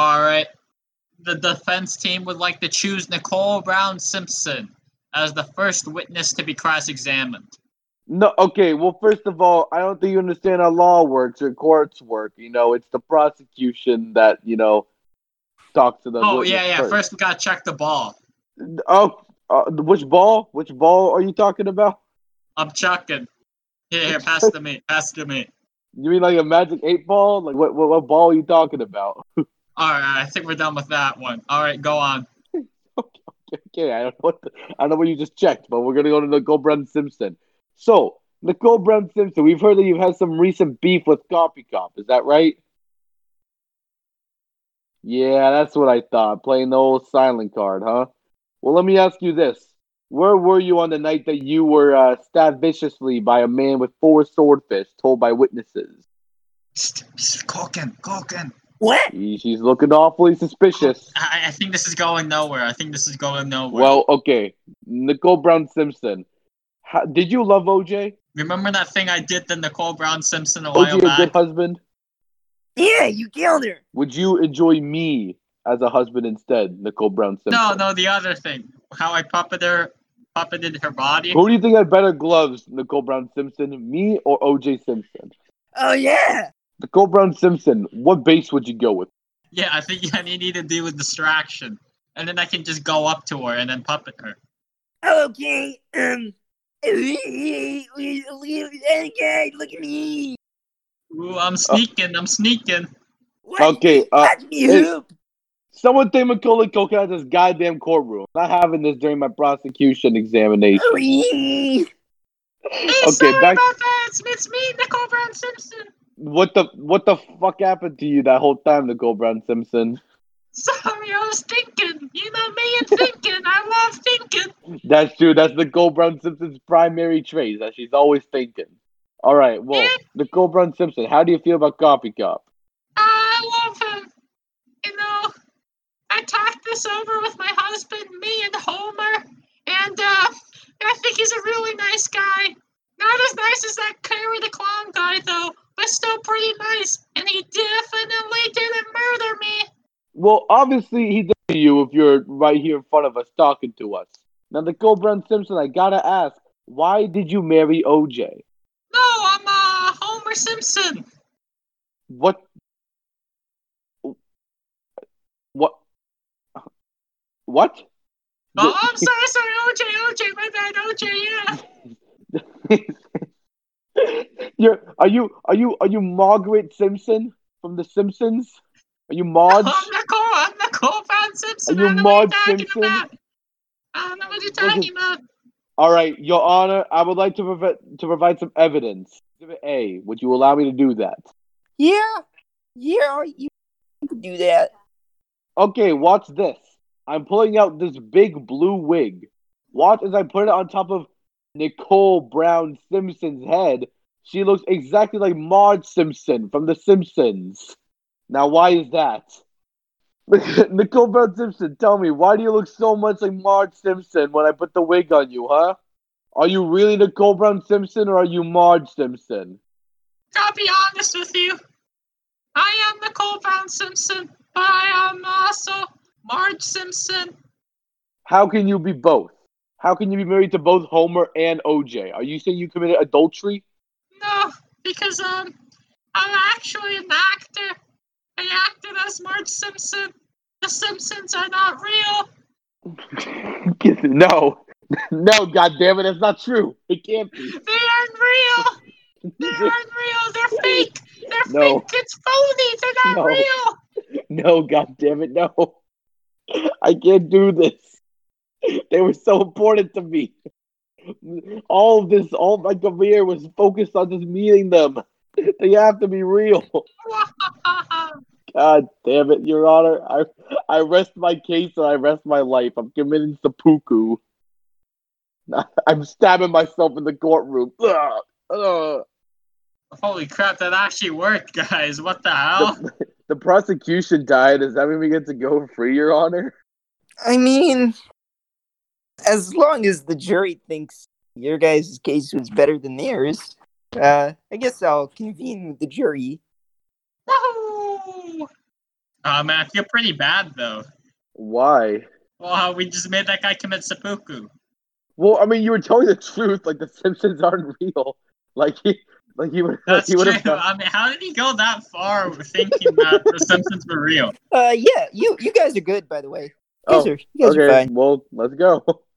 All right. The defense team would like to choose Nicole Brown Simpson as the first witness to be cross-examined. No, okay. Well, first of all, I don't think you understand how law works or courts work. You know, it's the prosecution that you know talks to the. Oh yeah, yeah. first. First we gotta check the ball. Oh, uh, which ball? Which ball are you talking about? I'm checking. Here, here, pass to me. Pass to me. You mean like a magic eight ball? Like what? What, what ball are you talking about? All right, I think we're done with that one. All right, go on. okay, I don't know what the, I don't know what you just checked, but we're gonna go to Nicole Brown Simpson. So Nicole Brown Simpson, we've heard that you've had some recent beef with Copy Cop. Is that right? Yeah, that's what I thought. Playing the old silent card, huh? Well, let me ask you this: Where were you on the night that you were uh, stabbed viciously by a man with four swordfish, told by witnesses? Culkin, Culkin. What? She- She's looking awfully suspicious. I, I think this is going nowhere. I think this is going nowhere. Well, okay, Nicole Brown Simpson. How, did you love OJ? remember that thing I did to Nicole Brown Simpson a OJ while a good husband? Yeah, you killed her. Would you enjoy me as a husband instead, Nicole Brown Simpson? No, no, the other thing. How I puppeted her, puppeted her body. Who do you think had better gloves, Nicole Brown Simpson, me or OJ Simpson? Oh yeah. Nicole Brown Simpson, what base would you go with? Yeah, I think I need to do with distraction, and then I can just go up to her and then puppet her. Okay. Um. Okay, look at me. Ooh, I'm sneaking. I'm sneaking. What? Okay, uh, Watch me hoop. someone take Macaulay Culkin out of this goddamn courtroom. I'm not having this during my prosecution examination. Hey, Okay, sorry back- about that. It's, it's me, Nicole Brown Simpson. What the what the fuck happened to you that whole time, Nicole Brown Simpson? Sorry, I was thinking. You know me and thinking. I love thinking. That's true. That's Nicole Brown Simpson's primary trait. That she's always thinking. All right. Well, Yeah. Nicole Brown Simpson, how do you feel about Coffee Cup? I love him. You know, I talked this over with my husband, me and Homer, and uh, I think he's a really nice guy. Not as nice as that Carrie the Clown guy, though, but still pretty nice. And he definitely didn't murder me. Well, obviously he did to you if you're right here in front of us talking to us. Now, Nicole Brown Simpson, I gotta ask, why did you marry OJ? No, I'm uh, Homer Simpson. What? What? What? Oh, I'm sorry, sorry, OJ, OJ, my bad, OJ, yeah. You're, are you are you are you Margaret Simpson from The Simpsons? Are you Marge? I'm Nicole, I'm Nicole Brown Simpson. Are you I don't know Marge what you're talking Simpson? about. I don't know what you're talking about. All right, Your Honor, I would like to provide to provide some evidence. Exhibit A, would you allow me to do that? Yeah. Yeah. You can do that. Okay, watch this. I'm pulling out this big blue wig. Watch as I put it on top of Nicole Brown Simpson's head. She looks exactly like Marge Simpson from The Simpsons. Now, why is that? Nicole Brown Simpson, tell me, why do you look so much like Marge Simpson when I put the wig on you, huh? Are you really Nicole Brown Simpson or are you Marge Simpson? I'll be honest with you. I am Nicole Brown Simpson, but I am also Marge Simpson. How can you be both? How can you be married to both Homer and OJ? Are you saying you committed adultery? No, because um, I'm actually an actor. I acted as Marge Simpson. The Simpsons are not real. no, no, God damn it, that's not true. It can't be. They aren't real. They aren't real. They're fake. They're No. fake. It's phony. They're not No. real. No, God damn it, no. I can't do this. They were so important to me. All of this, all my career was focused on just meeting them. They have to be real. God damn it, Your Honor. I I rest my case and I rest my life. I'm committing seppuku. I'm stabbing myself in the courtroom. Ugh, ugh. Holy crap! That actually worked, guys. What the hell? The, the prosecution died. Does that mean we get to go free, Your Honor? I mean, as long as the jury thinks your guys' case was better than theirs, uh, I guess I'll convene with the jury. Woohoo! Uh, man, I feel pretty bad though. Why? Well, how we just made that guy commit seppuku. Well, I mean, you were telling the truth. Like the Simpsons aren't real. Like he, like he would. Like That's he would true. have. I mean, how did he go that far thinking that the Simpsons were real? Uh, yeah, you you guys are good, by the way. You guys Oh, are you guys are fine. Well, let's go.